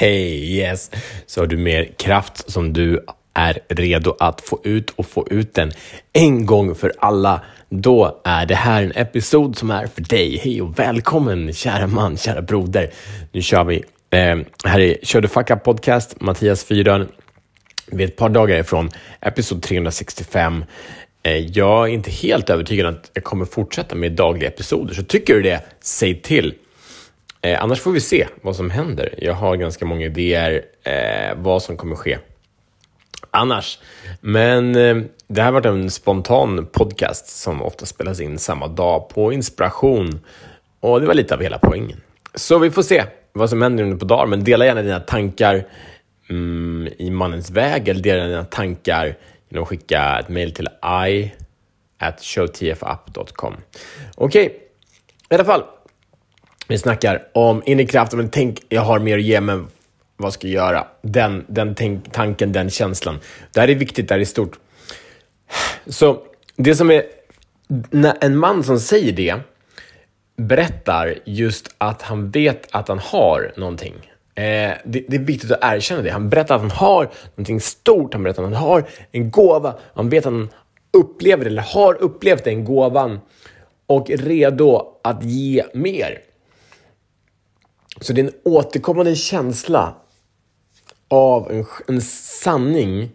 Hej, yes! Så har du mer kraft som du är redo att få ut och få ut den en gång för alla. Då är det här en episod som är för dig. Hej och välkommen kära man, kära broder. Nu kör vi. Eh, här är Kör du Fuck Up Podcast, Mattias Fyrön. Vi är ett par dagar ifrån episod 365. Eh, jag är inte helt övertygad att jag kommer fortsätta med dagliga episoder, så tycker du det, säg till. Eh, annars får vi se vad som händer. Jag har ganska många idéer eh, vad som kommer ske annars. Men eh, det här har varit en spontan podcast som ofta spelas in samma dag på inspiration. Och det var lite av hela poängen. Så vi får se vad som händer under på dagen, men dela gärna dina tankar mm, i mannens väg eller dela dina tankar genom att skicka ett mail till i at showtfapp.com. Okej, okay. i alla fall. Vi snackar om inre kraft, men tänk, jag har mer att ge, men vad ska jag göra? Den, den tänk, tanken, den känslan. Det här är viktigt, det här är stort. Så det som är, när en man som säger det berättar just att han vet att han har någonting. Eh, det, det, är viktigt att erkänna det. Han berättar att han har någonting stort, han berättar att han har en gåva. Han vet att han upplever eller har upplevt den gåvan och är redo att ge mer. Så det är en återkommande känsla av en, en sanning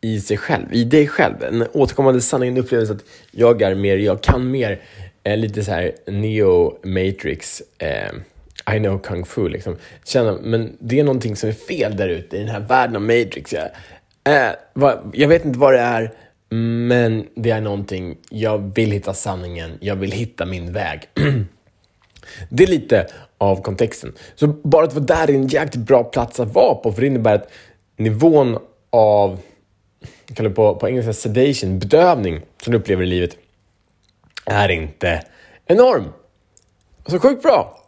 i sig själv, i dig själv. En återkommande sanning, en upplevelse att jag är mer, jag kan mer. Eh, lite så här Neo Matrix, eh, I know kung fu liksom. Känna, men det är någonting som är fel där ute i den här världen av Matrix. Ja. eh, vad, jag vet inte vad det är, men det är någonting, jag vill hitta sanningen, jag vill hitta min väg. det är lite av kontexten. Så bara att vara där är en jäkligt bra plats att vara på, för det innebär att nivån av, jag kallar det på, på engelska sedation, bedövning som du upplever i livet, är inte enorm. Alltså sjukt bra.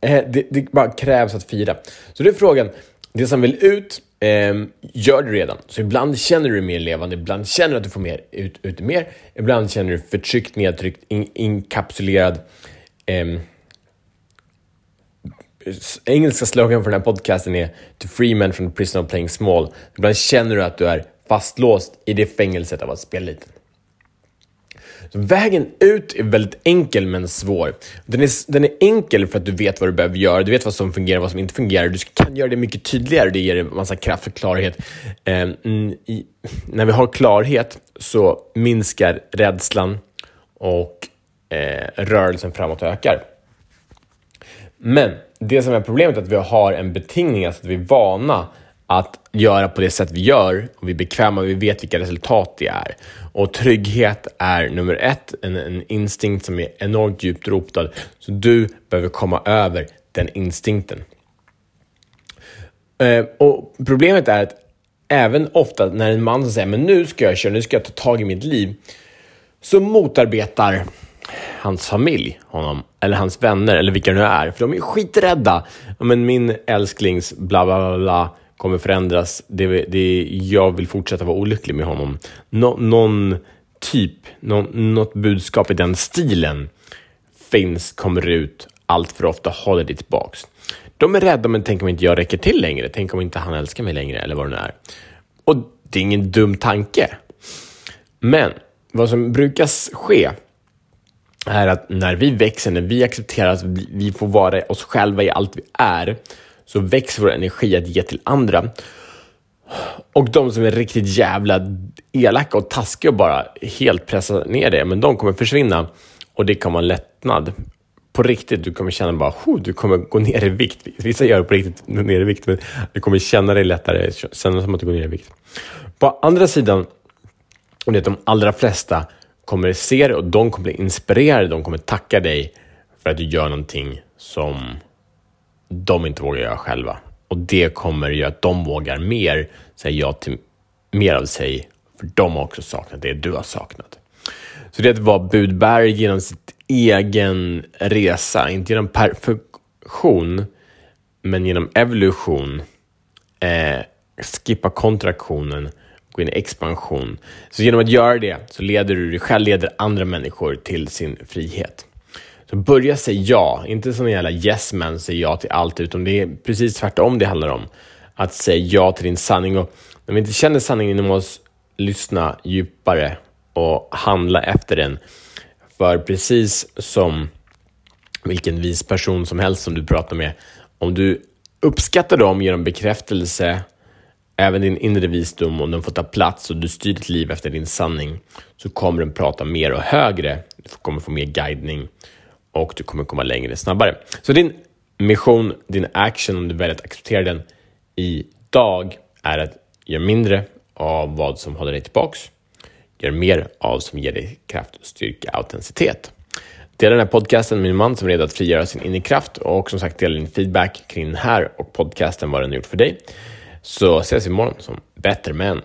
Eh, det, det bara krävs att fira. Så det är frågan, det som vill ut, eh, gör du redan. Så ibland känner du dig mer levande, ibland känner du att du får mer, ut, ut mer, ibland känner du förtryckt, nedtryckt, in, inkapsulerad. Um, engelska slogan för den här podcasten är To free men from the prison of playing small. Ibland känner du att du är fastlåst i det fängelset av att spela liten. Så vägen ut är väldigt enkel men svår. Den är, den är enkel för att du vet vad du behöver göra, du vet vad som fungerar och vad som inte fungerar. Du kan göra det mycket tydligare, det ger en massa kraft och klarhet. Eh, i, när vi har klarhet så minskar rädslan och eh, rörelsen framåt ökar. Men det som är problemet är att vi har en betingning, alltså att vi är vana att göra på det sätt vi gör och vi är bekväma, vi vet vilka resultat det är. Och trygghet är nummer ett, en, en instinkt som är enormt djupt rotad. Så du behöver komma över den instinkten. Eh, och Problemet är att även ofta när en man säger men nu ska jag köra, nu ska jag ta tag i mitt liv, så motarbetar hans familj honom, eller hans vänner, eller vilka det nu är, för de är skiträdda. Men min älsklings bla bla bla, bla kommer förändras. Det, det, jag vill fortsätta vara olycklig med honom. Nå, någon typ, nå, något budskap i den stilen finns, kommer ut allt för ofta, håller dig tillbaks. De är rädda, men tänk om inte jag räcker till längre? Tänk om inte han älskar mig längre, eller vad det nu är. Och det är ingen dum tanke. Men vad som brukar ske är att när vi växer, när vi accepterar att vi får vara oss själva i allt vi är, så växer vår energi att ge till andra. Och de som är riktigt jävla elaka och taskiga och bara helt pressar ner det, men de kommer försvinna och det kommer vara en lättnad. På riktigt, du kommer känna bara, du kommer gå ner i vikt. Vissa gör det på riktigt, ner i vikt, men du kommer känna dig lättare, känna som att du går ner i vikt. På andra sidan, och det är de allra flesta kommer se det och de kommer bli inspirerade, de kommer tacka dig för att du gör någonting som de inte vågar göra själva. Och det kommer göra att de vågar mer säga ja till mer av sig, för de har också saknat det du har saknat. Så det är att vara budbärare genom sitt egen resa, inte genom perfektion, men genom evolution. Eh, skippa kontraktionen, gå in i expansion. Så genom att göra det så leder du dig själv, leder andra människor till sin frihet. Så börja säga ja, inte som en jävla yes man säger ja till allt, utan det är precis tvärtom det handlar om. Att säga ja till din sanning och när vi inte känner sanningen inom oss, lyssna djupare och handla efter den. För precis som vilken vis person som helst som du pratar med, om du uppskattar dem genom bekräftelse, även din inre visdom, om den får ta plats och du styr ditt liv efter din sanning, så kommer den prata mer och högre. Du kommer få mer guidning och du kommer komma längre snabbare. Så din mission, din action, om du väljer att acceptera den idag, är att göra mindre av vad som håller dig tillbaks. Gör mer av som ger dig kraft, styrka, autenticitet. Dela den här podcasten med min man som är redo att frigöra sin inre kraft och som sagt dela din feedback kring den här och podcasten, vad den har gjort för dig. Så ses vi imorgon som bättre män.